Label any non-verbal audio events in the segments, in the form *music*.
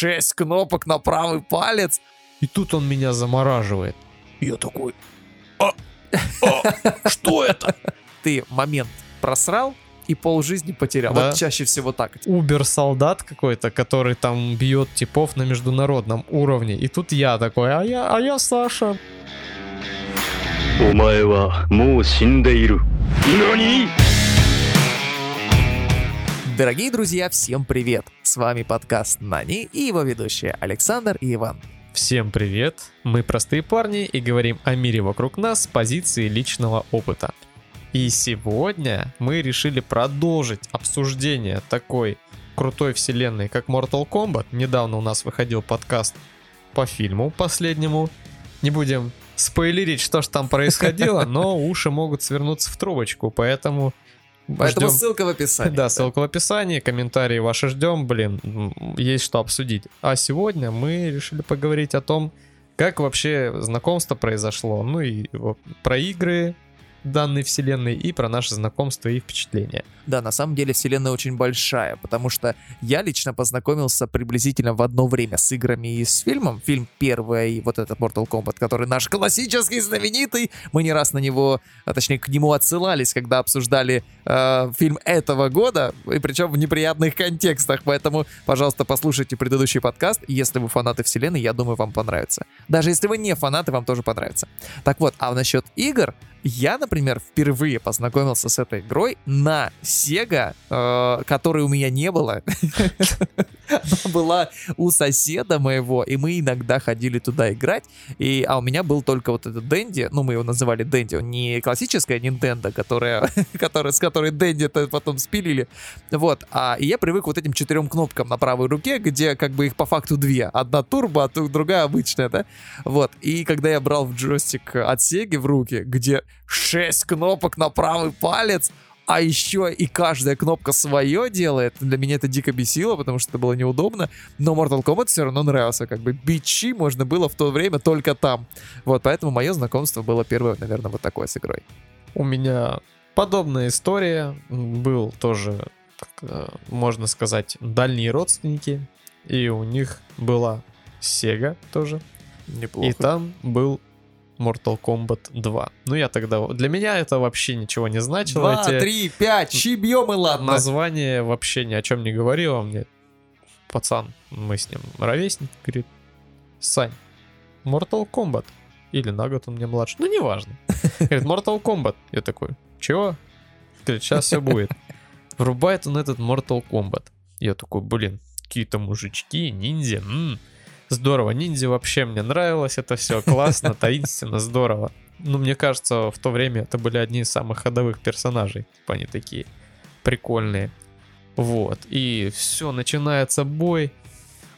6 кнопок на правый палец. И тут он меня замораживает. Я такой, а, а, что это? *laughs* Ты момент просрал, и пол жизни потерял. Да. Вот чаще всего так. Убер-солдат какой-то, который там бьет типов на международном уровне. И тут я такой, а я, а я Саша. Умаева, му синдейру. Нани? Дорогие друзья, всем привет! С вами подкаст Нани и его ведущие Александр и Иван. Всем привет! Мы простые парни и говорим о мире вокруг нас с позиции личного опыта. И сегодня мы решили продолжить обсуждение такой крутой вселенной, как Mortal Kombat. Недавно у нас выходил подкаст по фильму последнему. Не будем спойлерить, что же там происходило, *laughs* но уши могут свернуться в трубочку, поэтому... Поэтому ждем- ссылка в описании. *laughs* Да, ссылка в описании, комментарии ваши ждем, блин, есть что обсудить. А сегодня мы решили поговорить о том, как вообще знакомство произошло, ну и про игры данной вселенной и про наше знакомство и впечатления. Да, на самом деле вселенная очень большая, потому что я лично познакомился приблизительно в одно время с играми и с фильмом. Фильм первый, и вот этот Mortal Kombat, который наш классический, знаменитый. Мы не раз на него, а точнее к нему отсылались, когда обсуждали э, фильм этого года, и причем в неприятных контекстах. Поэтому, пожалуйста, послушайте предыдущий подкаст. Если вы фанаты вселенной, я думаю, вам понравится. Даже если вы не фанаты, вам тоже понравится. Так вот, а насчет игр, я, например, впервые познакомился с этой игрой на Sega, э, которой у меня не было. Была у соседа моего, и мы иногда ходили туда играть. И, а у меня был только вот этот Дэнди, ну мы его называли Дэнди, он не классическая Nintendo, которая, *laughs* которая, с которой Дэнди потом спилили. Вот, а я привык вот этим четырем кнопкам на правой руке, где как бы их по факту две. Одна турбо, а другая обычная, да? Вот, и когда я брал в джойстик от Sega в руки, где шесть кнопок на правый палец, а еще и каждая кнопка свое делает. Для меня это дико бесило, потому что это было неудобно. Но Mortal Kombat все равно нравился. Как бы бичи можно было в то время только там. Вот, поэтому мое знакомство было первое, наверное, вот такое с игрой. У меня подобная история. Был тоже, как, э, можно сказать, дальние родственники. И у них была Sega тоже. Неплохо. И там был Mortal Kombat 2. Ну, я тогда... Для меня это вообще ничего не значило. Два, Эти три, пять, щибьем и ладно. название вообще ни о чем не говорило мне. Пацан, мы с ним ровесник, говорит, Сань, Mortal Kombat. Или на год он мне младше. Ну, неважно. Говорит, Mortal Kombat. Я такой, чего? Говорит, сейчас все будет. Врубает он этот Mortal Kombat. Я такой, блин, какие-то мужички, ниндзя. м, Здорово, ниндзя вообще мне нравилось, это все классно, таинственно, здорово. Ну, мне кажется, в то время это были одни из самых ходовых персонажей. Типа они такие прикольные. Вот. И все, начинается бой.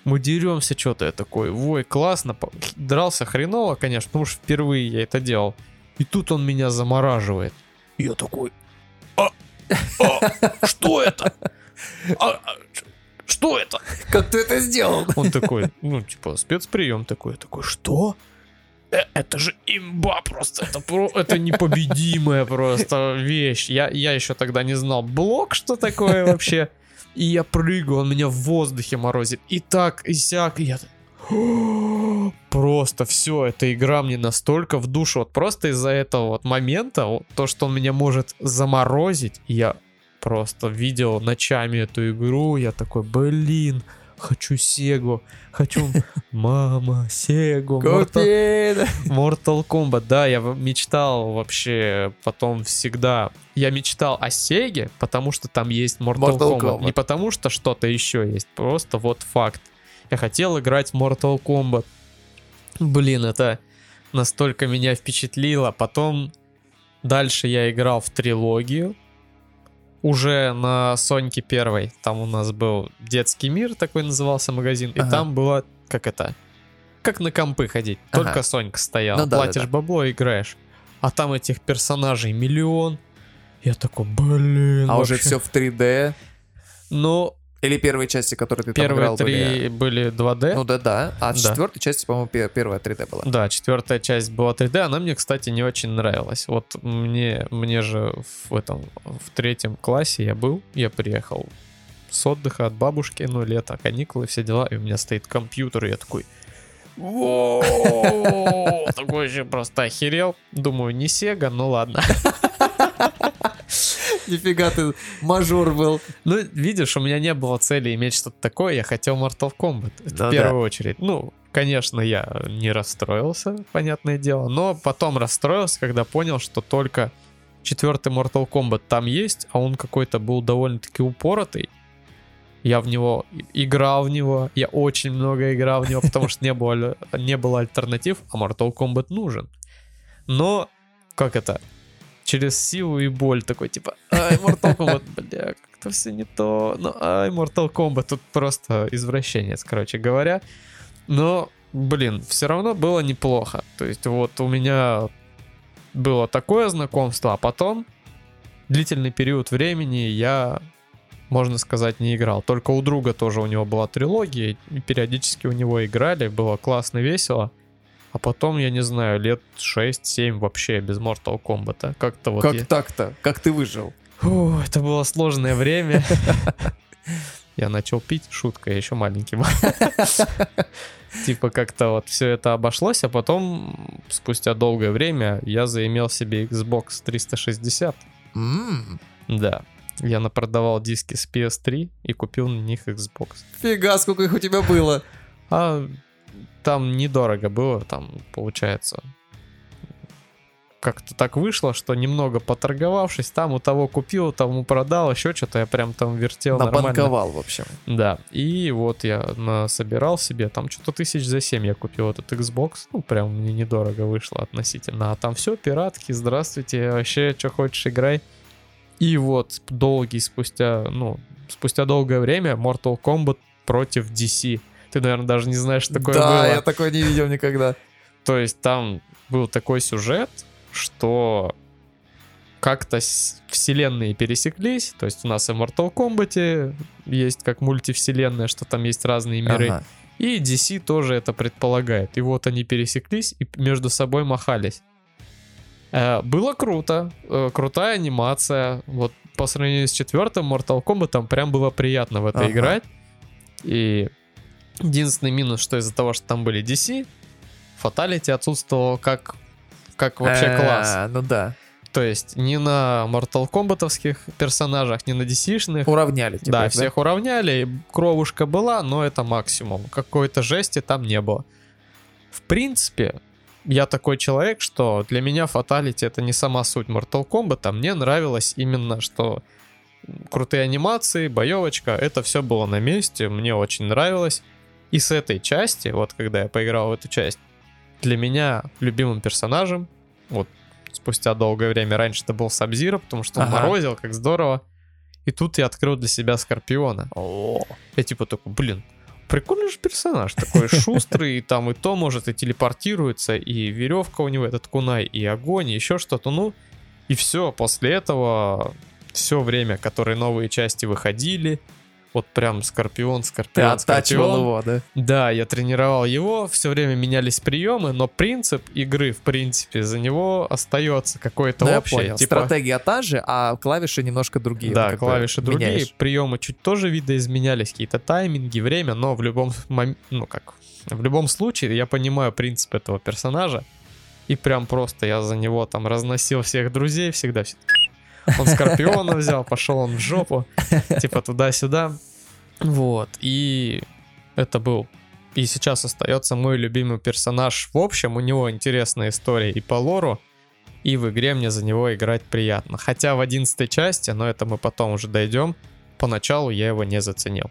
Мы деремся, что-то я такой, ой, классно. Дрался хреново, конечно, потому что впервые я это делал. И тут он меня замораживает. Я такой, Что это? А, а, Что это? как ты это сделал? Он такой, ну, типа, спецприем такой. Такой, что? Э, Это же имба просто, это, про, это непобедимая просто вещь. Я, я еще тогда не знал блок, что такое вообще. И я прыгаю, он меня в воздухе морозит. И так, и сяк, и я... Просто все, эта игра мне настолько в душу. Вот просто из-за этого вот момента, вот то, что он меня может заморозить, я просто видел ночами эту игру, я такой, блин, хочу Сегу, хочу *laughs* мама, Сегу, Mortal! Mortal Kombat, да, я мечтал вообще потом всегда, я мечтал о Сеге, потому что там есть Mortal, Mortal Kombat, Kombat. не потому что что-то еще есть, просто вот факт. Я хотел играть в Mortal Kombat. Блин, это настолько меня впечатлило. Потом дальше я играл в трилогию. Уже на Соньке первой. Там у нас был детский мир, такой назывался магазин. И Ага. там было, как это, как на компы ходить. Ага. Только Сонька стояла. Ну да, Платишь да, да. бабло, играешь. А там этих персонажей миллион. Я такой, блин. А уже вообще». все в 3D? Ну, Или первые части, которые ты там первые играл, три были- были 2D. Ну да, да. А Да. четвертой части, по-моему, пе- первая 3D была. Да, четвертая часть была 3D, она мне, кстати, не очень нравилась. Вот мне, мне же в этом, в третьем классе я был, я приехал с отдыха от бабушки, ну, лето, каникулы, все дела, и у меня стоит компьютер, и я такой... *laughs* Такой же просто охерел. Думаю, не Сега, ну ладно. *laughs* Нифига ты мажор был. Ну, видишь, у меня не было цели иметь что-то такое, я хотел Mortal Kombat. Это в первую очередь. Ну, конечно, я не расстроился, понятное дело, но потом расстроился, когда понял, что только четвертый Mortal Kombat там есть, а он какой-то был довольно-таки упоротый. Я в него играл в него, я очень много играл в него, потому что не было, не было альтернатив, а Mortal Kombat нужен. Но, как это, через силу и боль такой, типа, ай, Mortal Kombat, *laughs* бля, как-то все не то, ну, ай, Mortal Kombat, тут просто извращенец, короче говоря. Но, блин, все равно было неплохо. То есть вот у меня было такое знакомство, а потом длительный период времени я, можно сказать, не играл. Только у друга тоже у него была трилогия, и периодически у него играли, было классно, весело. А потом, я не знаю, лет 6-7 вообще без Mortal Kombat. Как-то вот Как я- так-то? Как ты выжил? Фу, это было сложное время. *laughs* Я начал пить, шутка, я еще маленький был. *laughs* Типа как-то вот все это обошлось, а потом, спустя долгое время, я заимел себе Xbox 360. М, Да. Я напродавал диски с PS3 и купил на них Xbox. Фига, сколько их у тебя было. А там недорого было, там, получается. Как-то так вышло, что немного поторговавшись, там у того купил, тому продал, еще что-то я прям там вертел нормально. Набанковал, в общем. Да, и вот я собирал себе, там что-то тысяч за 7 я купил этот Xbox, ну прям мне недорого вышло относительно, а там все, пиратки, здравствуйте, вообще, что хочешь, играй. И вот долгий спустя, ну, спустя долгое время Mortal Kombat против DC. Ты, наверное, даже не знаешь, что такое да, было. я такое не видел никогда. *laughs* То есть там был такой сюжет, что как-то вселенные пересеклись. То есть у нас и в Mortal Kombat есть как мультивселенная, что там есть разные миры. Ага. И DC тоже это предполагает. И вот они пересеклись и между собой махались. Э, Было круто, э, крутая анимация. Вот по сравнению с четвертым Mortal Kombat там прям было приятно в это Ага. играть. И единственный минус, что из-за того, что там были DC, фаталити отсутствовал как, как вообще Э, класс. Ну да. То есть ни на Mortal Kombatовских персонажах, ни на DC-шных Уравняли. типа, да, их, всех уравняли, и кровушка была, но это максимум. Какой-то жести там не было. В принципе, я такой человек, что для меня фаталити это не сама суть Mortal Kombat, а мне нравилось именно, что крутые анимации, боевочка, это все было на месте, мне очень нравилось. И с этой части, вот когда я поиграл в эту часть, для меня любимым персонажем, вот спустя долгое время, раньше это был Сабзира, потому что он Ага. морозил, как здорово. И тут я открыл для себя Скорпиона. О, Я типа такой, блин, прикольный же персонаж, такой *laughs* шустрый, и там и то может, и телепортируется, и веревка у него, этот кунай, и огонь, и еще что-то, ну, и все, после этого все время, которые новые части выходили, вот прям Скорпион, ты Скорпион, оттачивал Скорпион. его, да? Да, я тренировал его, все время менялись приемы, но принцип игры, в принципе, за него остается какой-то Ну, я общий. понял. типа- Стратегия та же, а клавиши немножко другие. да, ну, клавиши другие, меняешь. приемы чуть тоже видоизменялись, какие-то тайминги, время, но в любом мом- ну как, в любом случае я понимаю принцип этого персонажа, и прям просто я за него там разносил всех друзей, всегда все. Он Скорпиона взял, пошел он в жопу, типа туда-сюда. Вот, и это был и сейчас остается мой любимый персонаж. В общем, у него интересная история и по лору, и в игре мне за него играть приятно. Хотя в 11 части, но это мы потом уже дойдем, поначалу я его не заценил.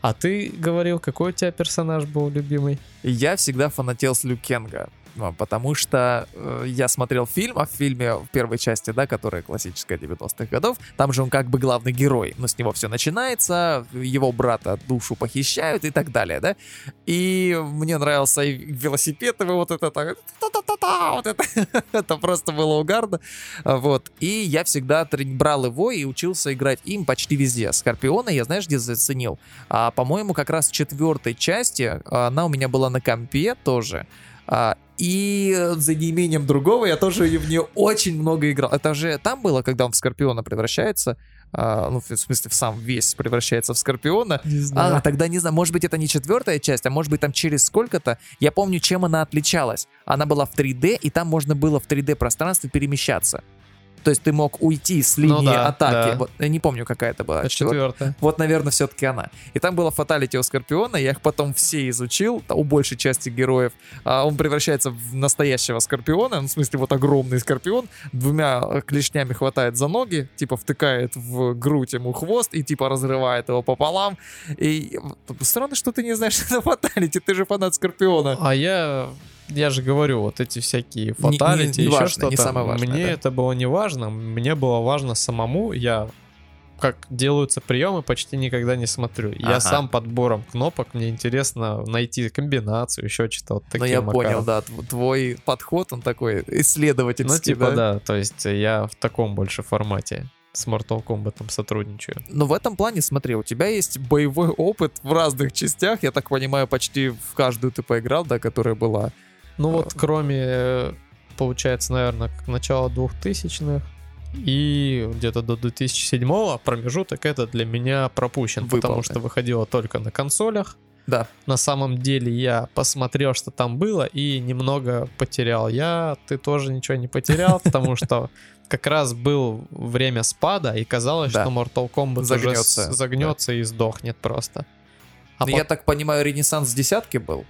А ты говорил, какой у тебя персонаж был любимый? Я всегда фанател с Люкенга. Ну, Потому что э, я смотрел фильм, а в фильме в первой части, да, которая классическая 90-х годов, там же он как бы главный герой. Но с него все начинается, его брата душу похищают и так далее, да. И мне нравился и велосипед, и вот это так, та-та-та-та, вот это, *laughs* это просто было угарно. Вот. И я всегда брал его и учился играть им почти везде. Скорпиона я, знаешь, где заценил? А, по-моему, как раз в четвертой части а, она у меня была на компе тоже. А, и за неимением другого я тоже в нее очень много играл. Это же там было, когда он в Скорпиона превращается. а, ну, в смысле, в сам весь превращается в Скорпиона. Не А, тогда не знаю, может быть, это не четвертая часть, а может быть, там через сколько-то. Я помню, чем она отличалась. Она была в 3D, и там можно было в 3D пространстве перемещаться. То есть ты мог уйти с линии Ну да, атаки. да. Вот, я не помню, какая это была. Это четвертая. Вот, наверное, все-таки она. И там было фаталити у Скорпиона, я их потом все изучил, у большей части героев. А он превращается в настоящего Скорпиона, ну, в смысле, вот огромный Скорпион, двумя э, клешнями хватает за ноги, типа втыкает в грудь ему хвост и типа разрывает его пополам. И э, странно, что ты не знаешь, *laughs* что это фаталити, ты же фанат Скорпиона. А я, я же говорю, вот эти всякие не- фаталити, не еще что-то. не самое важное, Мне да. это было не важно, мне было важно самому. Я как делаются приемы, почти никогда не смотрю. Я Ага. сам подбором кнопок, мне интересно найти комбинацию, еще что-то вот Ну, я макаром. понял, да, тв- твой подход, он такой Ну, исследовательский, типа, да? да, то есть я в таком больше формате с Mortal Kombat сотрудничаю. Но в этом плане, смотри, у тебя есть боевой опыт в разных частях. Я так понимаю, почти в каждую ты поиграл, да, которая была. Ну вот, кроме, э, получается, наверное, начала 2000-х и где-то до 2007 промежуток это для меня пропущен, потому Выпал, что выходило только на консолях. Да. На самом деле я посмотрел, что там было, и немного потерял. Я, ты тоже ничего не потерял, *laughs* потому что как раз был время спада, и казалось, Да. что Mortal Kombat Загнется, уже загнется и сдохнет просто. А Ну, я так понимаю, Ренессанс десятки был,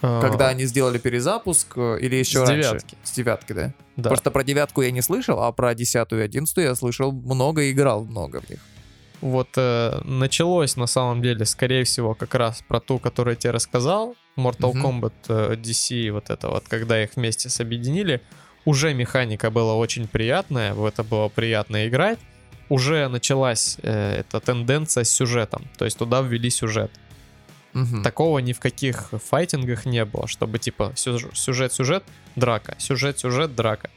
когда они сделали перезапуск, э, или еще С раньше? девятки. С девятки, да? да. Просто про девятку я не слышал, а про десятую и одиннадцатую я слышал много и играл много в них. Вот э, началось на самом деле, скорее всего, как раз про ту, которую я тебе рассказал, Mortal Мгм. Kombat э, DC, вот это вот, когда их вместе объединили, уже механика была очень приятная, в это было приятно играть, уже началась э, эта тенденция с сюжетом, то есть туда ввели сюжет. Мгм. Такого ни в каких файтингах не было, чтобы типа сюж- сюжет-сюжет, драка, сюжет-сюжет, драка.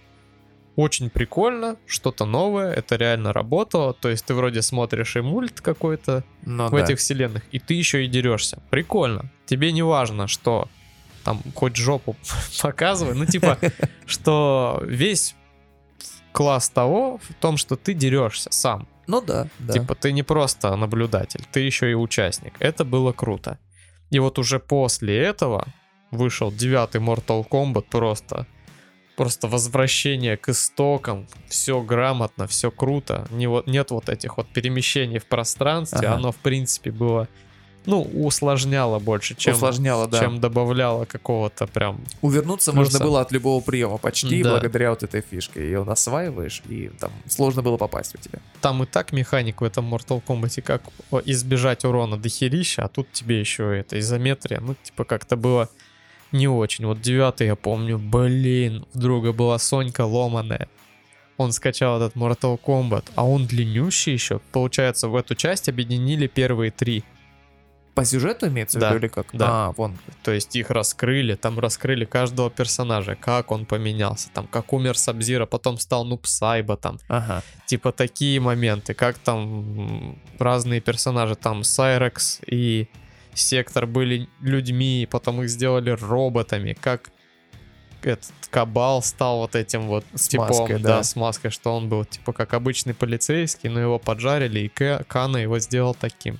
Очень прикольно, что-то новое, это реально работало, то есть ты вроде смотришь и мульт какой-то Ну в да. этих вселенных, и ты еще и дерешься. Прикольно. Тебе не важно, что там хоть жопу *laughs* показывай, ну типа, *laughs* что весь класс того в том, что ты дерешься сам. Ну да, да. Типа ты не просто наблюдатель, ты еще и участник. Это было круто. И вот уже после этого вышел девятый Mortal Kombat просто. Просто возвращение к истокам, все грамотно, все круто. Не вот, нет вот этих вот перемещений в пространстве, Ага. оно в принципе было, ну, усложняло больше, чем, Усложняло, да. чем добавляло какого-то прям Увернуться плюса. можно было от любого приема почти, Да. благодаря вот этой фишке. Ее осваиваешь, и там сложно было попасть у тебя. там и так механик в этом Mortal Kombat, как избежать урона дохерища, а тут тебе еще это изометрия, ну, типа, как-то было не очень. Вот девятый я помню, блин, у друга была Сонька ломаная. Он скачал этот Mortal Kombat, а он длиннющий еще. Получается, в эту часть объединили первые три. По сюжету имеется в Да, виду или как? да. А, вон. То есть их раскрыли, там раскрыли каждого персонажа, как он поменялся, там, как умер Сабзира, потом стал Нуб Сайба, там, Ага. типа такие моменты, как там разные персонажи, там Сайрекс и Сектор были людьми, потом их сделали роботами, как этот Кабал стал вот этим вот С типом, маской, да. да. с маской, что он был типа как обычный полицейский, но его поджарили, и Ка- Кана его сделал таким.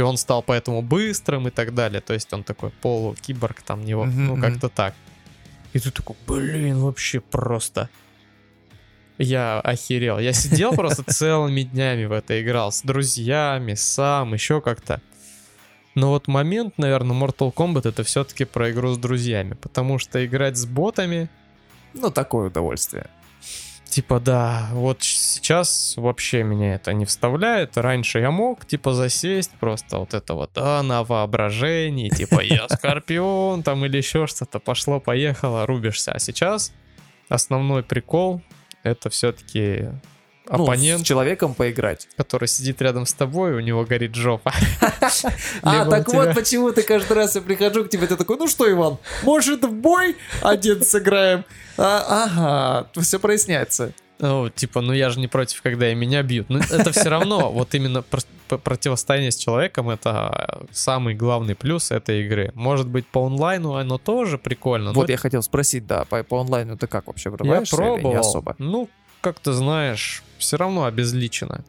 И он стал поэтому быстрым и так далее. То есть он такой полукиборг там него, Мгм, ну как-то так. И ты такой, блин, вообще просто. Я охерел. Я сидел просто *laughs* целыми днями в это играл. С друзьями, сам, еще как-то. Но вот момент, наверное, Mortal Kombat это все-таки про игру с друзьями. Потому что играть с ботами, Ну, такое удовольствие. Типа, да, вот сейчас вообще меня это не вставляет. Раньше я мог, типа, засесть просто вот это вот, а, на воображении, типа, я Скорпион, *laughs* там, или еще что-то, пошло-поехало, рубишься. А сейчас основной прикол это все-таки Ну, оппонент, с человеком поиграть. который сидит рядом с тобой, у него горит жопа. *laughs* А, так вот почему ты каждый раз я прихожу к тебе, ты такой, ну что, Иван, может в бой один сыграем? А, ага, все проясняется. Ну, типа, ну я же не против, когда и меня бьют. Но это все равно, *laughs* вот именно противостояние с человеком, это самый главный плюс этой игры. Может быть, по онлайну оно тоже прикольно. Вот я хотел спросить, да, по, по онлайну ты как вообще я врываешься или пробовал. не особо? Ну, как ты знаешь, все равно обезличено.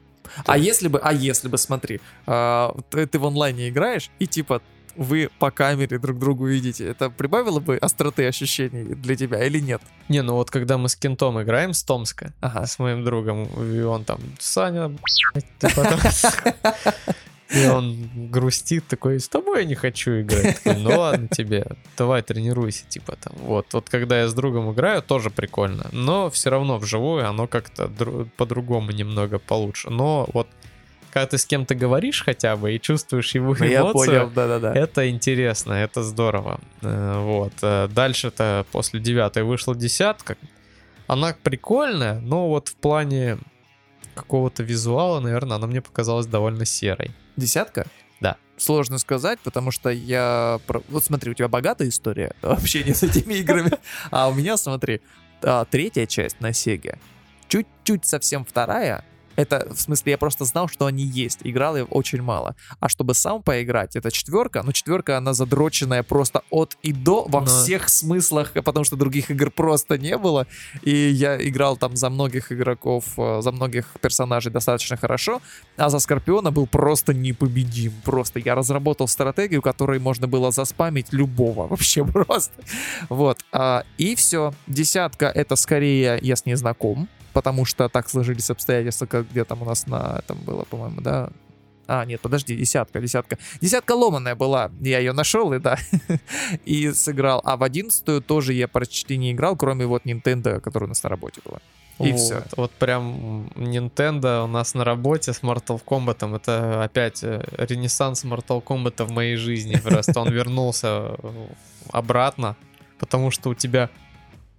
А если бы, а если бы, смотри, а, ты, ты в онлайне играешь, и типа вы по камере друг другу видите, это прибавило бы остроты ощущений для тебя или нет? Не, ну вот когда мы с Кентом играем с Томска, Ага. с моим другом, и он там, Саня, ты потом...» *laughs* *laughs* И он грустит, такой, с тобой я не хочу играть. Такой, ну ладно тебе, давай тренируйся, типа там. Вот, вот когда я с другом играю, тоже прикольно. Но все равно вживую оно как-то дру- по-другому немного получше. Но вот когда ты с кем-то говоришь хотя бы и чувствуешь его Ну, эмоции, я понял, это интересно, это здорово. Э, Вот. Э, Дальше-то после девятой вышла десятка. Она прикольная, но вот в плане какого-то визуала, наверное, она мне показалась довольно серой. Десятка? Да. Сложно сказать, потому что я... Вот смотри, у тебя богатая история *laughs* общения с этими играми, а у меня, смотри, а, третья часть на Сеге, чуть-чуть совсем вторая, это, в смысле, я просто знал, что они есть. Играл я очень мало. А чтобы сам поиграть, это четверка. Ну, четверка, она задроченная просто от и до во Но- всех смыслах, потому что других игр просто не было. И я играл там за многих игроков, э, за многих персонажей достаточно хорошо. А за Скорпиона был просто непобедим. Просто я разработал стратегию, которой можно было заспамить любого. *laughs* Вообще просто. Вот. а, и все. Десятка — это скорее я с ней знаком, потому что так сложились обстоятельства, как где там у нас на этом было, по-моему, да. А, нет, подожди, десятка, десятка. Десятка ломаная была, я ее нашел, и да, *laughs* и сыграл. А в одиннадцатую тоже я почти не играл, кроме вот Nintendo, которая у нас на работе была. И Вот. всё. Вот прям Nintendo у нас на работе с Mortal Kombat. Это опять э, ренессанс Mortal Kombat в моей жизни. Просто он вернулся э, обратно, потому что у тебя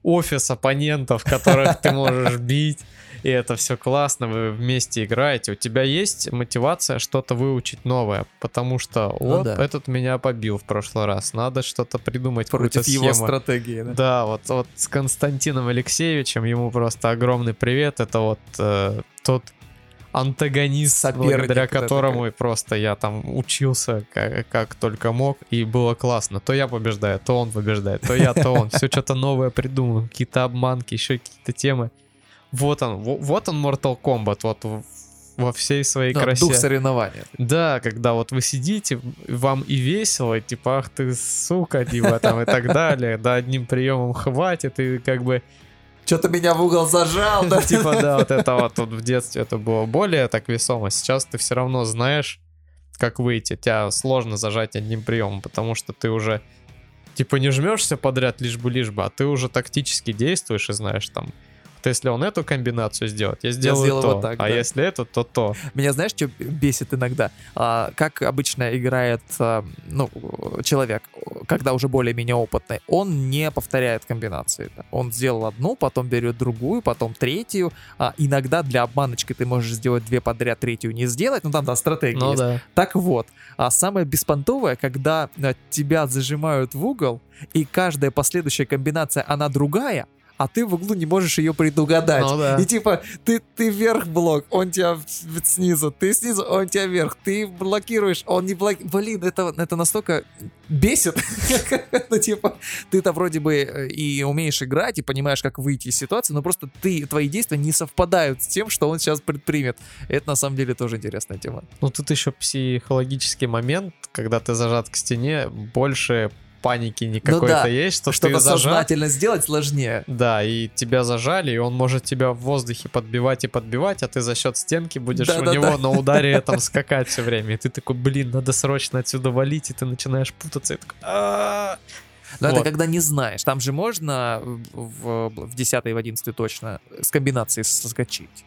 офис оппонентов, которых ты можешь бить, и это все классно, вы вместе играете. У тебя есть мотивация что-то выучить новое, потому что Ну вот да. этот меня побил в прошлый раз, надо что-то придумать, Против его стратегии, да. Да, вот, вот с Константином Алексеевичем, ему просто огромный привет. Это вот э, тот антагонист, Соперник, благодаря да, которому и просто я там учился как, как только мог, и было классно. То я побеждаю, то он побеждает, то я, то он. Все что-то новое придумываем, какие-то обманки, еще какие-то темы. Вот он, во- вот он Mortal Kombat, вот во всей своей красе. дух соревнования. Да, когда вот вы сидите, вам и весело, и типа, ах ты, сука, типа там и так далее, да, одним приемом хватит, и как бы, Что-то меня в угол зажал, да? *laughs* типа, да, вот это вот, вот в детстве это было более так весомо, сейчас ты все равно знаешь, как выйти, тебя сложно зажать одним приемом, потому что ты уже, типа, не жмешься подряд лишь бы, лишь бы, а ты уже тактически действуешь и знаешь там, вот если он эту комбинацию сделает, я сделаю сделаю то, вот так, а да. если эту, то то. Меня знаешь, что бесит иногда? А, как обычно играет а, ну, человек, когда уже более-менее опытный, он не повторяет комбинации. да. Он сделал одну, потом берет другую, потом третью. А, иногда для обманочки ты можешь сделать две подряд, третью не сделать. Ну там, да, стратегия Ну есть. да. Так вот, а самое беспонтовое, когда а, тебя зажимают в угол, и каждая последующая комбинация, она другая, а ты в углу не можешь ее предугадать. Ну да. И типа, ты, ты вверх блок, он тебя снизу, ты снизу, он тебя вверх, ты блокируешь, он не блокирует. Блин, это, это настолько бесит. *laughs* Ну, типа, ты-то вроде бы э, и умеешь играть, и понимаешь, как выйти из ситуации, но просто ты, твои действия не совпадают с тем, что он сейчас предпримет. Это на самом деле тоже интересная тема. Ну тут еще психологический момент, когда ты зажат к стене, больше паники не Ну какой-то да, есть, что Что-то ты зажат. сознательно сделать сложнее. Да, и тебя зажали, и он может тебя в воздухе подбивать и подбивать, а ты за счет стенки будешь у Да-да-да. него на ударе этом скакать все время. И ты такой, блин, надо срочно отсюда валить, и ты начинаешь путаться. И такой. Но это Вот. когда не знаешь. Там же можно в, в 10 и в 11 точно с комбинацией соскочить.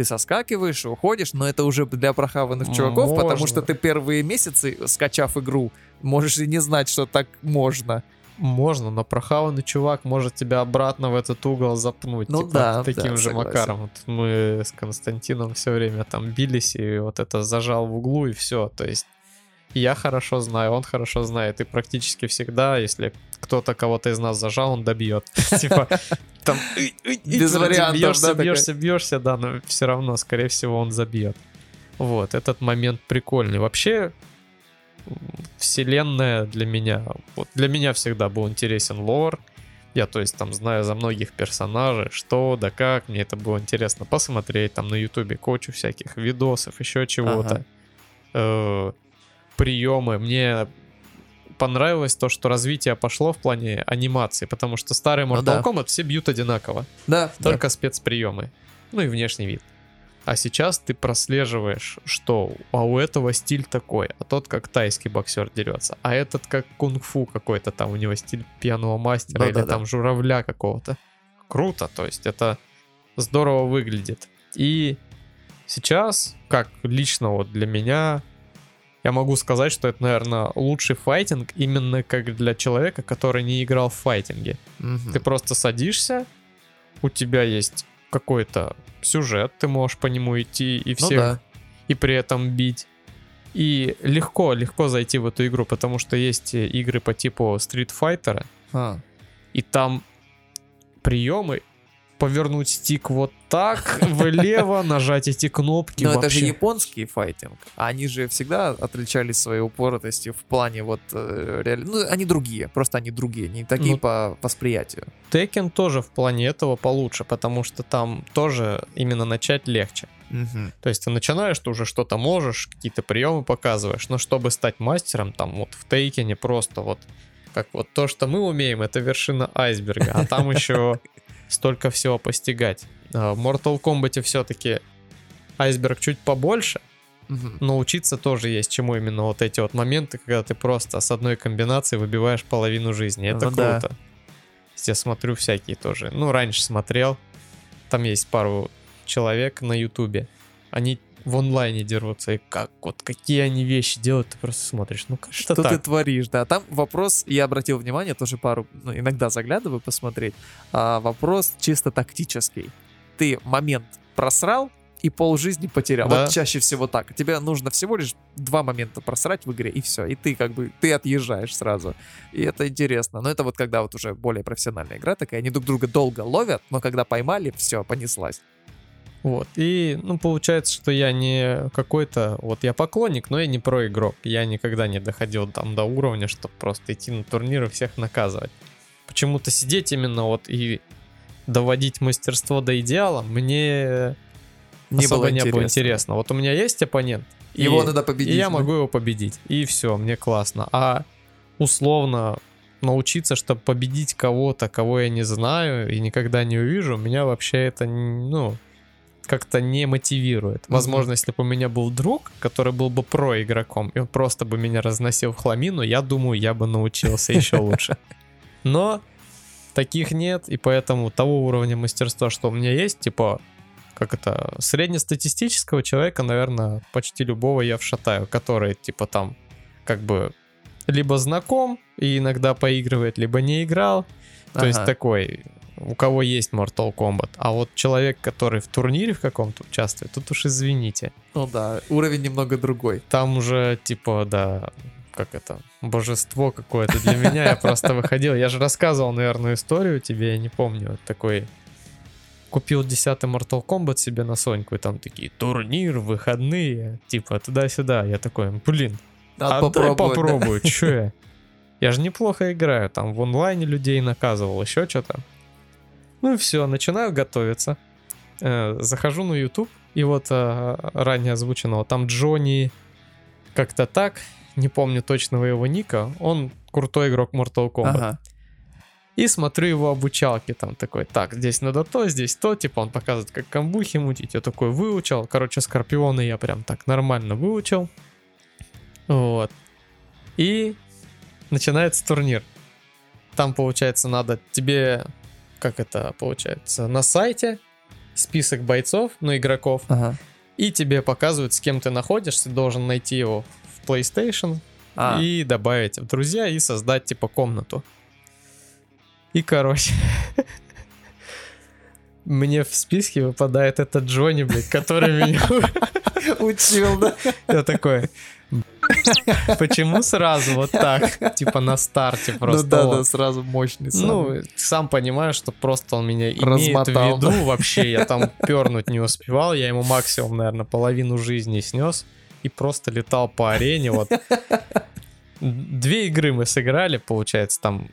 Ты соскакиваешь, уходишь, но это уже для прохаванных чуваков, потому Можно. что ты первые месяцы, скачав игру, можешь и не знать, что так можно. Можно, но прохаванный чувак может тебя обратно в этот угол запнуть. Ну типа, да, таким да, же согласен. макаром. Вот мы с Константином все время там бились, и вот это зажал в углу, и все. То есть я хорошо знаю, он хорошо знает, и практически всегда, если кто-то кого-то из нас зажал, он добьет. *laughs* Типа, там, Без вариантов, бьешься, бьешься, бьешься, да, но все равно, скорее всего, он забьет. Вот, этот момент прикольный. Вообще, вселенная для меня, вот для меня всегда был интересен лор, Я, то есть, там знаю за многих персонажей, что да как, мне это было интересно посмотреть, там на ютубе кучу всяких видосов, еще чего-то. Э, приемы. Мне понравилось то, что развитие пошло в плане анимации, потому что старые Ну Mortal да. Kombat все бьют одинаково, Да, да. только спецприемы. Ну и внешний вид. А сейчас ты прослеживаешь, что а у этого стиль такой, а тот как тайский боксер дерется, а этот как кунг-фу какой-то там, у него стиль пьяного мастера или Да-да-да. там журавля какого-то. Круто, то есть это здорово выглядит. И сейчас, как лично вот для меня, я могу сказать, что это, наверное, лучший файтинг именно как для человека, который не играл в файтинге. Мгм. Ты просто садишься, у тебя есть какой-то сюжет, ты можешь по нему идти и Ну всех, да. и при этом бить. И легко, легко зайти в эту игру, потому что есть игры по типу Street Fighter, А, и там приемы повернуть стик вот так влево, *laughs* нажать эти кнопки. Но это же японский файтинг. а Они же всегда отличались своей упоротостью в плане вот э, реаль- Ну, они другие, просто они другие, не такие Ну, по восприятию. Tekken тоже в плане этого получше, потому что там тоже именно начать легче. То есть ты начинаешь, ты уже что-то можешь, какие-то приемы показываешь, но чтобы стать мастером, там вот в Тейкене просто вот как вот то, что мы умеем, это вершина айсберга, а там *laughs* еще столько всего постигать. А В Mortal Kombat все-таки айсберг чуть побольше, Мгм. но учиться тоже есть чему именно вот эти вот моменты, когда ты просто с одной комбинации выбиваешь половину жизни. Это Ну да. круто. Я смотрю всякие тоже. Ну, раньше смотрел. Там есть пару человек на Ютубе. Они в онлайне дерутся. И как вот какие они вещи делают, ты просто смотришь. Ну Что это ты творишь, да? Там вопрос, я обратил внимание, тоже пару, ну, иногда заглядываю посмотреть, а, вопрос чисто тактический. Ты момент просрал и полжизни потерял. Да. Вот чаще всего так. Тебе нужно всего лишь два момента просрать в игре, и все. И ты как бы, ты отъезжаешь сразу. И это интересно. Но это вот когда вот уже более профессиональная игра такая, они друг друга долго ловят, но когда поймали, все, понеслась. Вот. И, ну, получается, что я не какой-то... Вот я поклонник, но я не про-игрок. Я никогда не доходил там до уровня, чтобы просто идти на турниры и всех наказывать. Почему-то сидеть именно вот и доводить мастерство до идеала мне Не особо было не было интересно. Вот у меня есть оппонент. и- Его надо победить. И я да? могу его победить. И все, мне классно. А условно научиться, чтобы победить кого-то, кого я не знаю и никогда не увижу, меня вообще это, ну, как-то не мотивирует. Возможно, если бы у меня был друг, который был бы про-игроком, и он просто бы меня разносил в хламину, я думаю, я бы научился еще *laughs* лучше. Но таких нет, и поэтому того уровня мастерства, что у меня есть, типа, как это, среднестатистического человека, наверное, почти любого я вшатаю, который, типа, там, как бы, либо знаком и иногда поигрывает, либо не играл. То есть Ага. такой, у кого есть Mortal Kombat. А вот человек, который в турнире в каком-то участвует, тут уж извините. Ну да, уровень немного другой. Там уже, типа, да, как это, божество какое-то для меня. Я просто выходил. Я же рассказывал, наверное, историю тебе, я не помню. Такой купил 10 Mortal Kombat себе на Соньку, и там такие турнир, выходные, типа туда-сюда. Я такой, блин, Надо а дай попробовать, да. попробую, чё я? Я же неплохо играю, там в онлайне людей наказывал, еще что-то. Ну и все, начинаю готовиться. Э, захожу на YouTube, и вот э, ранее озвученного, там Джонни как-то так, не помню точного его ника, он крутой игрок Mortal Kombat. Ага. И смотрю его обучалки, там такой, так, здесь надо то, здесь то, типа он показывает, как камбухи мутить. Я такой выучил, короче, Скорпиона я прям так нормально выучил. Вот. И начинается турнир. Там, получается, надо тебе, как это получается, на сайте список бойцов, ну, игроков, Ага. и тебе показывают, с кем ты находишься, ты должен найти его в PlayStation, А, и добавить в друзья и создать типа комнату. И короче, *laughs* мне в списке выпадает этот Джонни, блядь, который меня... *laughs* *laughs* учил, да? Я такой, *laughs* почему сразу вот так? Типа на старте Ну просто. да, вот. да, сразу мощный сам. Ну, сам понимаешь, что просто он меня имеет Размотал, в виду вообще. Я там пернуть не успевал. Я ему максимум, наверное, половину жизни снес. И просто летал по арене. Вот. Две игры мы сыграли, получается, там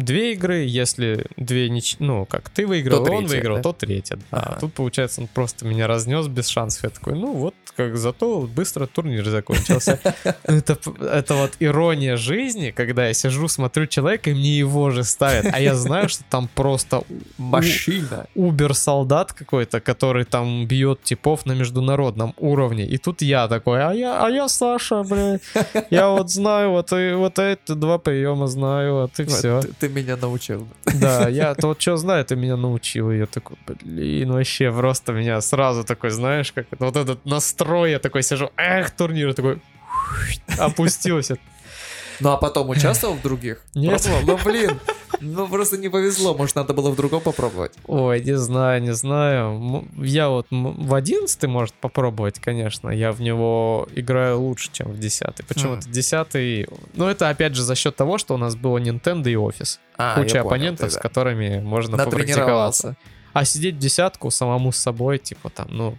две игры, если две нич... ну, как ты выиграл, То он третья, выиграл, да? то третья. Да. Ага. А тут, получается, он просто меня разнес без шансов. Я такой, ну вот, как зато быстро турнир закончился. Это, это вот ирония жизни, когда я сижу, смотрю человека, и мне его же ставят. А я знаю, что там просто Машина. убер-солдат какой-то, который там бьет типов на международном уровне. И тут я такой, а я, а я Саша, бля. Я вот знаю, вот, и, вот эти два приема знаю, вот и все. Ты, ты меня научил. Да, я то вот что знаю, ты меня научил. И я такой, блин, вообще просто меня сразу такой, знаешь, как вот этот настрой, я такой сижу, эх, турнир, такой опустился. Ну а потом участвовал в других? Нет. Пробовал? Ну блин, ну просто не повезло, может надо было в другом попробовать. Ой, не знаю, не знаю. Я вот в 11 может попробовать, конечно. Я в него играю лучше, чем в 10. Почему-то 10 Ну, это опять же за счет того, что у нас было Nintendo и офис. А, Куча я понял, оппонентов, ты, с да. которыми можно попрактиковаться. А сидеть в десятку самому с собой, типа там, ну,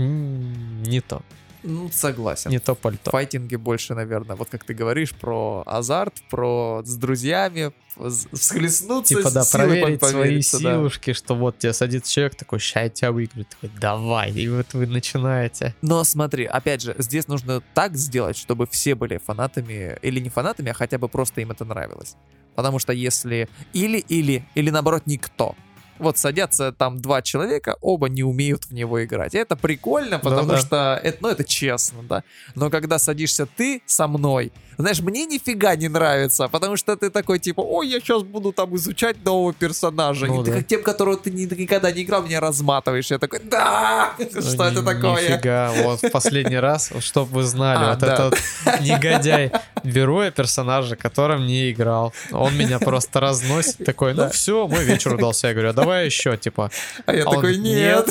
не то. Ну, согласен. Не то пальто. В файтинге больше, наверное, вот как ты говоришь, про азарт, про с друзьями, с- всхлестнуться, Типа, да, проверить свои помериться, да. силушки, что вот тебе садится человек такой, ща я тебя выиграю. Такой, давай. И вот вы начинаете. Но смотри, опять же, здесь нужно так сделать, чтобы все были фанатами, или не фанатами, а хотя бы просто им это нравилось. Потому что если или-или, или наоборот никто, вот садятся там два человека, оба не умеют в него играть. И это прикольно, потому да. что это, ну, это честно, да. Но когда садишься ты со мной, знаешь, мне нифига не нравится, потому что ты такой типа, ой, я сейчас буду там изучать нового персонажа. Ну и ты да. как тем, которого ты ни- никогда не играл, меня разматываешь. Я такой, да, что это такое? Нифига, вот в последний раз, чтобы вы знали, А, вот да. этот негодяй, беру я персонажа, которым не играл, он меня просто разносит, такой, ну Да. все, мой вечер удался, я говорю, а давай еще, типа, А я А он, такой, нет.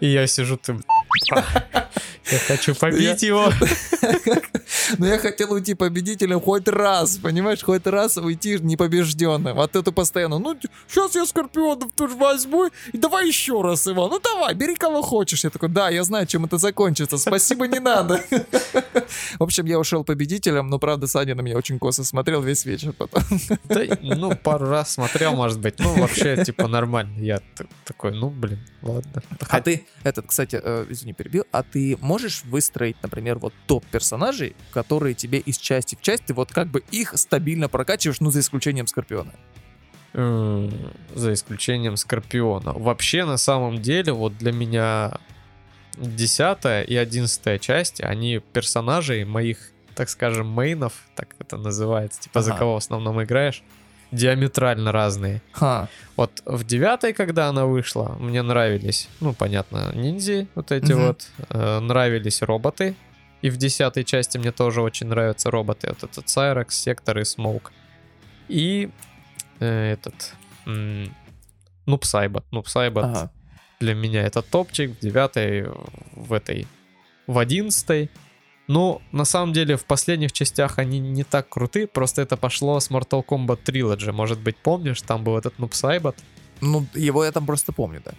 и я сижу, ты, я хочу побить его. Но я хотел уйти победителем хоть раз, понимаешь, хоть раз уйти непобежденным. А ты, ты постоянно, ну, сейчас я Скорпионов тоже возьму, и давай еще раз, Иван, ну давай, бери кого хочешь. Я такой, да, я знаю, чем это закончится, спасибо, не надо. В общем, я ушел победителем, но, правда, Саня на меня очень косо смотрел весь вечер потом. Да, ну, пару раз смотрел, может быть, ну, вообще, типа, нормально. Я такой, ну, блин, ладно. А ты, этот, кстати, э, извини, перебил, а ты можешь выстроить, например, вот топ персонажей, которые тебе из части в часть, ты вот как бы их стабильно прокачиваешь, ну, за исключением Скорпиона? За исключением Скорпиона. Вообще, на самом деле, вот для меня 10 и 11 части, они персонажей моих, так скажем, мейнов, так это называется, типа за Ага. кого в основном играешь, диаметрально разные. Ха, Вот в девятой, когда она вышла, мне нравились, ну, понятно, ниндзи, вот эти Мгм. вот, э, нравились роботы. И в десятой части мне тоже очень нравятся роботы. Вот этот Сайрекс, Сектор и Смоук. И э, этот... Нупсайбот. Нупсайбот ага. для меня это топчик. В девятой, в этой, в одиннадцатой. Ну, на самом деле, в последних частях они не так круты, просто это пошло с Mortal Kombat Trilogy. Может быть, помнишь, там был этот Нупсайбот? Ну, его я там просто помню, да.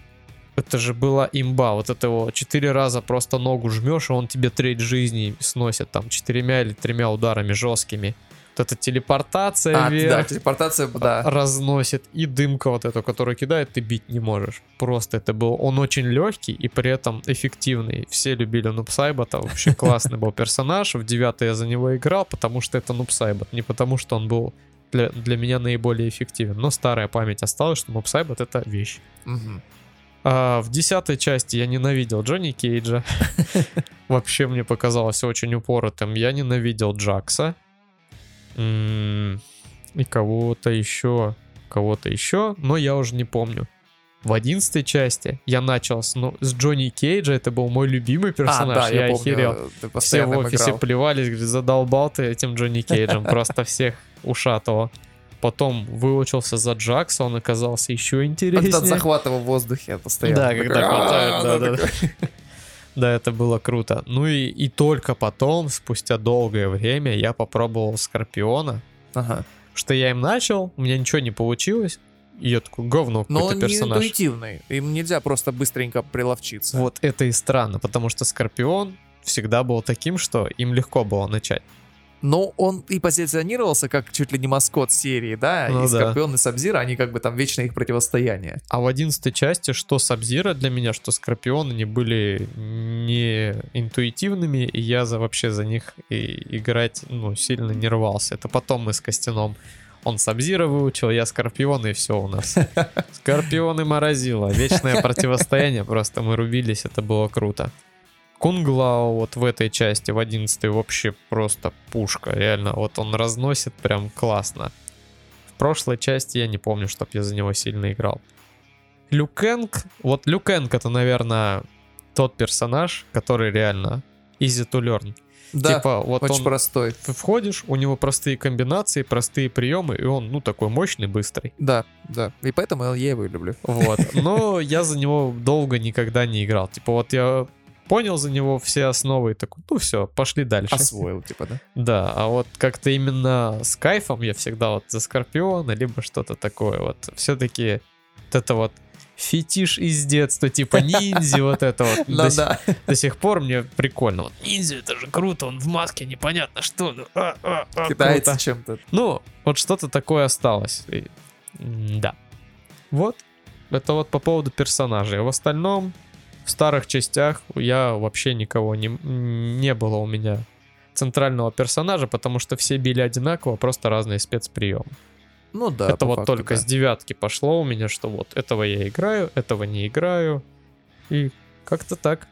Это же была имба, вот это его четыре раза просто ногу жмешь, и он тебе треть жизни сносит там четырьмя или тремя ударами жесткими. Вот эта телепортация А, да, вверх телепортация, да. разносит, и дымка вот эту, которую кидает, ты бить не можешь. Просто это был, он очень легкий и при этом эффективный. Все любили Нупсайбота, вообще *laughs* классный был персонаж. В девятый я за него играл, потому что это Нупсайбот, не потому что он был для, для меня наиболее эффективен. Но старая память осталась, что Нупсайбот это вещь. Мгм. А, в десятой части я ненавидел Джонни Кейджа. *laughs* Вообще мне показалось очень упоротым. Я ненавидел Джакса. И кого-то еще. Кого-то еще, но я уже не помню. В одиннадцатой части я начал с, ну, с Джонни Кейджа, это был мой любимый А, персонаж, да, я, я помню, охерел. ты Все в офисе играл. плевались, говорит, задолбал ты этим Джонни Кейджем, *laughs* просто всех ушатывал. Потом выучился за Джакса, он оказался еще интереснее. захватывал в воздухе постоянно. Да, когда хватает, «А-а-а», да, да, такой. *laughs* Да, это было круто. Ну и, и только потом, спустя долгое время, я попробовал Скорпиона, Ага. что я им начал, у меня ничего не получилось, и я такой, говно Но он не персонаж. интуитивный. Им нельзя просто быстренько приловчиться. Вот это и странно, потому что Скорпион всегда был таким, что им легко было начать. Но он и позиционировался как чуть ли не маскот серии, да, Ну и да. Скорпион и Сабзира, они как бы там вечное их противостояние. А в одиннадцатой части что Сабзира для меня, что Скорпион, они были не интуитивными, и я за, вообще за них и играть ну, сильно не рвался. Это потом мы с Костяном он Сабзира выучил, я Скорпион, и все у нас. *laughs* Скорпион и Морозила. Вечное противостояние, просто мы рубились, это было круто. Кунглау вот в этой части, в 11 вообще просто пушка, реально. Вот он разносит прям классно. В прошлой части я не помню, чтоб я за него сильно играл. Люкенг, вот Люкенг это, наверное, тот персонаж, который реально easy to learn. Да, типа, вот очень он простой. ты входишь, у него простые комбинации, простые приемы, и он, ну, такой мощный, быстрый. Да, да. И поэтому я его люблю. Вот. Но я за него долго никогда не играл. Типа, вот я понял за него все основы и такой, ну все, пошли дальше. Освоил, типа, да? *laughs* Да, а вот как-то именно с кайфом я всегда вот за Скорпиона, либо что-то такое. Вот все-таки вот это вот фетиш из детства, типа ниндзя, *laughs* вот это вот. Ну До сих- да. До сих пор мне прикольно. Вот ниндзя, это же круто, он в маске, непонятно что. ну, а, а, а, чем-то. Ну, вот что-то такое осталось. И, да. Вот. Это вот по поводу персонажей. В остальном, в старых частях я вообще никого не, не было у меня центрального персонажа, потому что все били одинаково, просто разные спецприемы. Ну да, это вот факту, только да. с девятки пошло у меня, что вот этого я играю, этого не играю. И как-то так.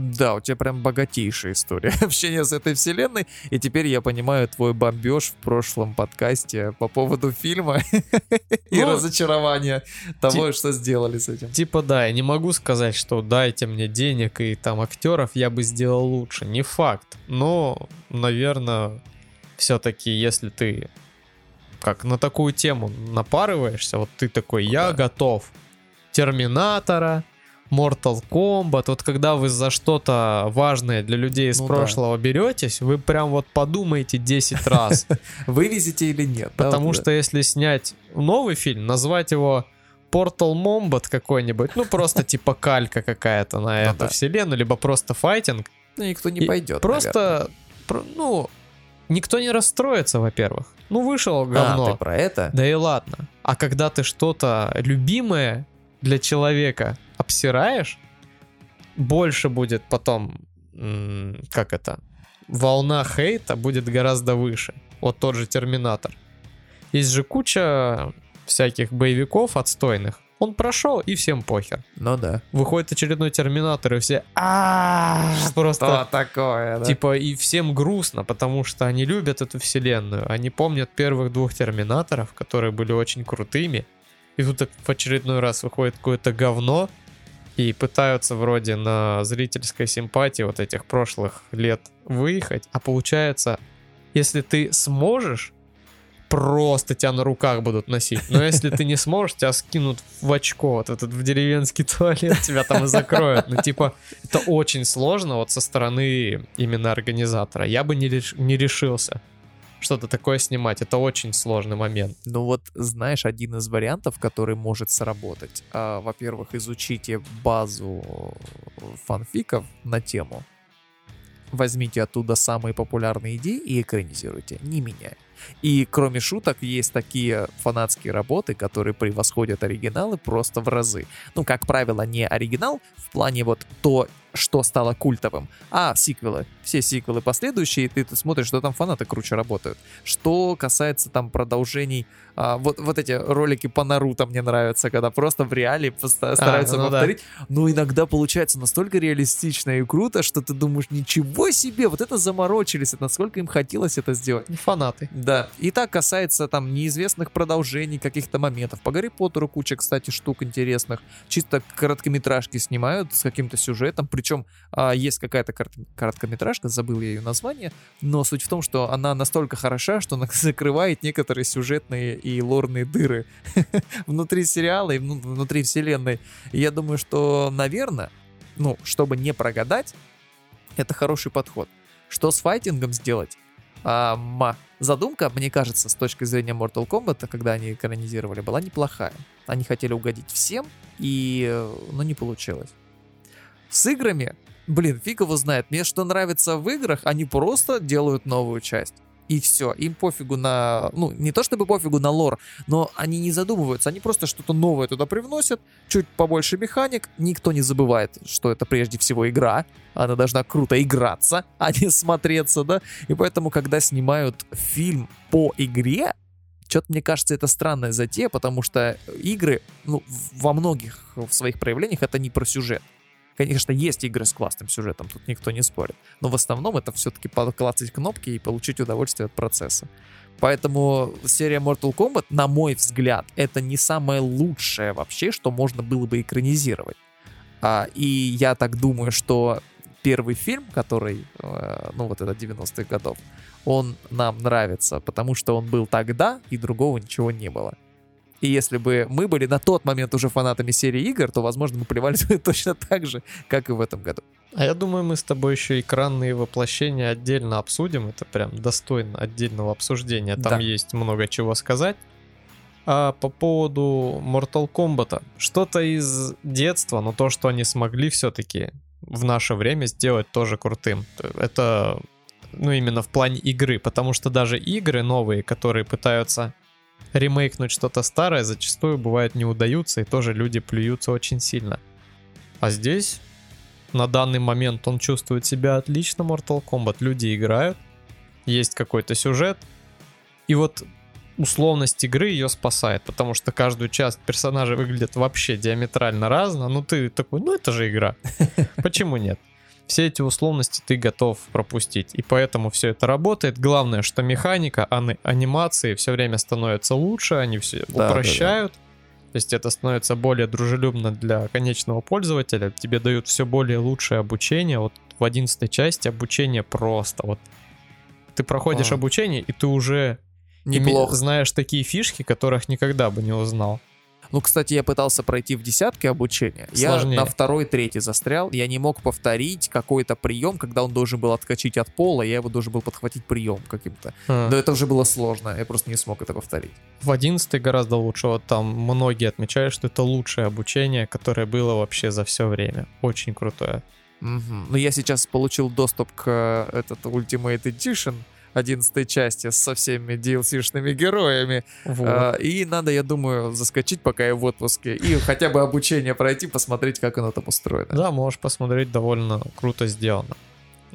Да, у тебя прям богатейшая история *laughs* общения с этой вселенной. И теперь я понимаю твой бомбеж в прошлом подкасте по поводу фильма *laughs* и Ну, разочарования того, что сделали с этим. Типа да, я не могу сказать, что дайте мне денег и там актеров, я бы сделал лучше. Не факт. Но, наверное, все-таки, если ты как на такую тему напарываешься, вот ты такой, я готов. Терминатора, Mortal Kombat, вот когда вы за что-то важное для людей из Ну да. прошлого беретесь, вы прям вот подумаете 10 раз. *laughs* Вывезете или нет? да, Потому что если снять новый фильм, назвать его Portal Mombat какой-нибудь, ну просто типа калька какая-то на Ну эту да. вселенную, либо просто файтинг. ну, никто не пойдет. Просто, про- ну, никто не расстроится, во-первых. Ну, вышел. А, говно. ты про это? Да и ладно. А когда ты что-то любимое для человека обсираешь, больше будет потом, как это, волна хейта будет гораздо выше. Вот тот же Терминатор. Есть же куча всяких боевиков отстойных. Он прошел, и всем похер. Ну да. Выходит очередной Терминатор, и все «А, просто Что такое, да? Типа и всем грустно, потому что они любят эту вселенную. Они помнят первых двух терминаторов, которые были очень крутыми. И тут в очередной раз выходит какое-то говно. И пытаются вроде на зрительской симпатии вот этих прошлых лет выехать. А получается, если ты сможешь, просто тебя на руках будут носить. Но если ты не сможешь, тебя скинут в очко, вот этот в деревенский *laughs* туалет, тебя там и закроют. Ну, типа, это очень сложно вот со стороны именно организатора. Я бы не, реш- не решился что-то такое снимать. Это очень сложный момент. Ну вот, знаешь, один из вариантов, который может сработать. а, во-первых, изучите базу фанфиков на тему. Возьмите оттуда самые популярные идеи и экранизируйте, не меняя. И кроме шуток, есть такие фанатские работы, которые превосходят оригиналы просто в разы. Ну, как правило, не оригинал в плане вот то, что стало культовым, а сиквелы. Все сиквелы последующие, ты, ты смотришь, что там фанаты круче работают. Что касается там продолжений, а, вот, вот эти ролики по Наруто мне нравятся, когда просто в реале поста- стараются ну да. повторить. Но иногда получается настолько реалистично и круто, что ты думаешь, ничего себе, вот это заморочились, это насколько им хотелось это сделать. Фанаты. Да, и так касается там неизвестных продолжений, каких-то моментов. По Гарри Поттеру куча, кстати, штук интересных. Чисто короткометражки снимают с каким-то сюжетом, причем а, есть какая-то корот- короткометражка, забыл я ее название, но суть в том, что она настолько хороша, что она *laughs* закрывает некоторые сюжетные и лорные дыры *laughs* внутри сериала и вну- внутри вселенной. Я думаю, что, наверное, ну, чтобы не прогадать, это хороший подход. Что с файтингом сделать? А, ма. Задумка, мне кажется, с точки зрения Mortal Kombat, когда они экранизировали, была неплохая. Они хотели угодить всем, и, ну, не получилось. С играми, блин, фиг его знает. Мне что нравится в играх, они просто делают новую часть. И все. Им пофигу на... Ну, не то чтобы пофигу на лор, но они не задумываются. Они просто что-то новое туда привносят, чуть побольше механик. Никто не забывает, что это прежде всего игра. Она должна круто играться, *laughs* а не смотреться, да? И поэтому, когда снимают фильм по игре, что-то, мне кажется, это странная затея, потому что игры, ну, во многих в своих проявлениях это не про сюжет. Конечно, есть игры с классным сюжетом, тут никто не спорит. Но в основном это все-таки поклацать кнопки и получить удовольствие от процесса. Поэтому серия Mortal Kombat, на мой взгляд, это не самое лучшее вообще, что можно было бы экранизировать. А, и я так думаю, что первый фильм, который, э, ну вот это 90-х годов, он нам нравится, потому что он был тогда, и другого ничего не было. И если бы мы были на тот момент уже фанатами серии игр, то, возможно, мы плевались бы *laughs* точно так же, как и в этом году. А я думаю, мы с тобой еще экранные воплощения отдельно обсудим. Это прям достойно отдельного обсуждения. Там Да. есть много чего сказать. А по поводу Mortal Kombat, что-то из детства, но то, что они смогли все-таки в наше время сделать тоже крутым. Это, ну, именно в плане игры, потому что даже игры новые, которые пытаются ремейкнуть что-то старое, зачастую бывает не удаются, и тоже люди плюются очень сильно. А здесь на данный момент он чувствует себя отлично, Mortal Kombat. Люди играют, есть какой-то сюжет, и вот условность игры ее спасает, потому что каждую часть персонажа выглядит вообще диаметрально разно. Ну ты такой, ну это же игра. *laughs* Почему нет? Все эти условности ты готов пропустить. И поэтому все это работает. Главное, что механика, ани- анимации все время становятся лучше, они все да, упрощают. То есть это становится более дружелюбно для конечного пользователя. Тебе дают все более лучшее обучение. Вот в 11 части обучение просто. Вот ты проходишь А. обучение, и ты уже Неплохо. знаешь такие фишки, которых никогда бы не узнал. Ну, кстати, я пытался пройти в десятке обучения. Сложнее. Я на второй, третий застрял. Я не мог повторить какой-то прием, когда он должен был отскочить от пола, я его должен был подхватить прием каким-то. А. Но это уже было сложно, я просто не смог это повторить. В 11 гораздо лучше. Вот там многие отмечают, что это лучшее обучение, которое было вообще за все время. Очень крутое. Мгм. Но я сейчас получил доступ к э, этот Ultimate Edition 11 части со всеми DLC-шными героями. Вот. А, и надо, я думаю, заскочить, пока я в отпуске, и хотя бы обучение пройти, посмотреть, как оно там устроено. Да, можешь посмотреть, довольно круто сделано.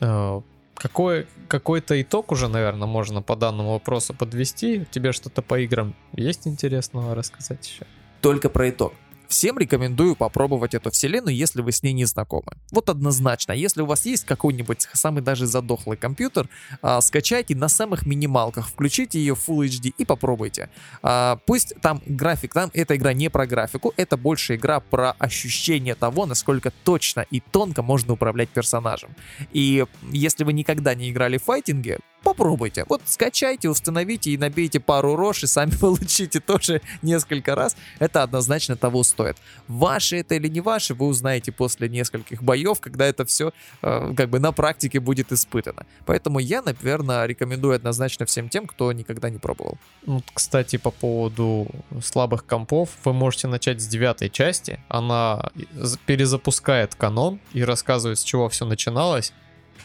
Э, Какой, какой-то итог уже, наверное, можно по данному вопросу подвести. Тебе что-то по играм есть интересного рассказать еще? Только про итог. Всем рекомендую попробовать эту вселенную, если вы с ней не знакомы. Вот однозначно, если у вас есть какой-нибудь самый даже задохлый компьютер, а, скачайте на самых минималках, включите ее в Full HD и попробуйте. А, пусть там график, там эта игра не про графику, это больше игра про ощущение того, насколько точно и тонко можно управлять персонажем. И если вы никогда не играли в файтинге, попробуйте. Вот скачайте, установите и набейте пару рож, и сами *laughs* получите тоже несколько раз. Это однозначно того стоит. Ваше это или не ваше, вы узнаете после нескольких боев, когда это все как бы на практике будет испытано. Поэтому я, наверное, рекомендую однозначно всем тем, кто никогда не пробовал. Ну, кстати, по поводу слабых компов, вы можете начать с девятой части. Она з- перезапускает канон и рассказывает, с чего все начиналось.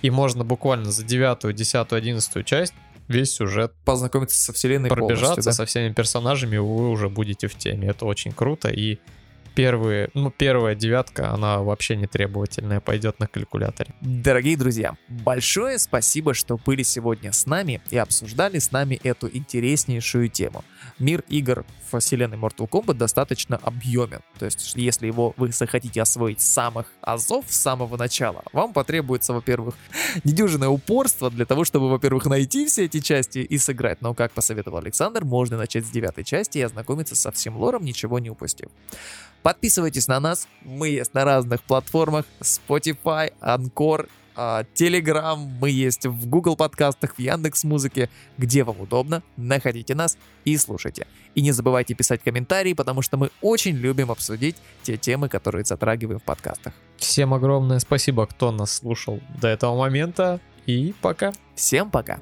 И можно буквально за девятую, десятую, одиннадцатую часть весь сюжет Познакомиться со вселенной пробежаться да? со всеми персонажами, вы уже будете в теме. Это очень круто. И первые, ну, первая девятка, она вообще не требовательная, пойдет на калькуляторе. Дорогие друзья, большое спасибо, что были сегодня с нами и обсуждали с нами эту интереснейшую тему. Мир игр в вселенной Mortal Kombat достаточно объемен. То есть, если его вы захотите освоить с самых азов, с самого начала, вам потребуется, во-первых, *laughs* недюжинное упорство для того, чтобы, во-первых, найти все эти части и сыграть. Но, как посоветовал Александр, можно начать с девятой части и ознакомиться со всем лором, ничего не упустив. Подписывайтесь на нас, мы есть на разных платформах, Spotify, Anchor, а, Telegram, мы есть в Google подкастах, в Яндекс Музыке, где вам удобно, находите нас и слушайте. И не забывайте писать комментарии, потому что мы очень любим обсудить те темы, которые затрагиваем в подкастах. Всем огромное спасибо, кто нас слушал до этого момента. И пока. Всем пока!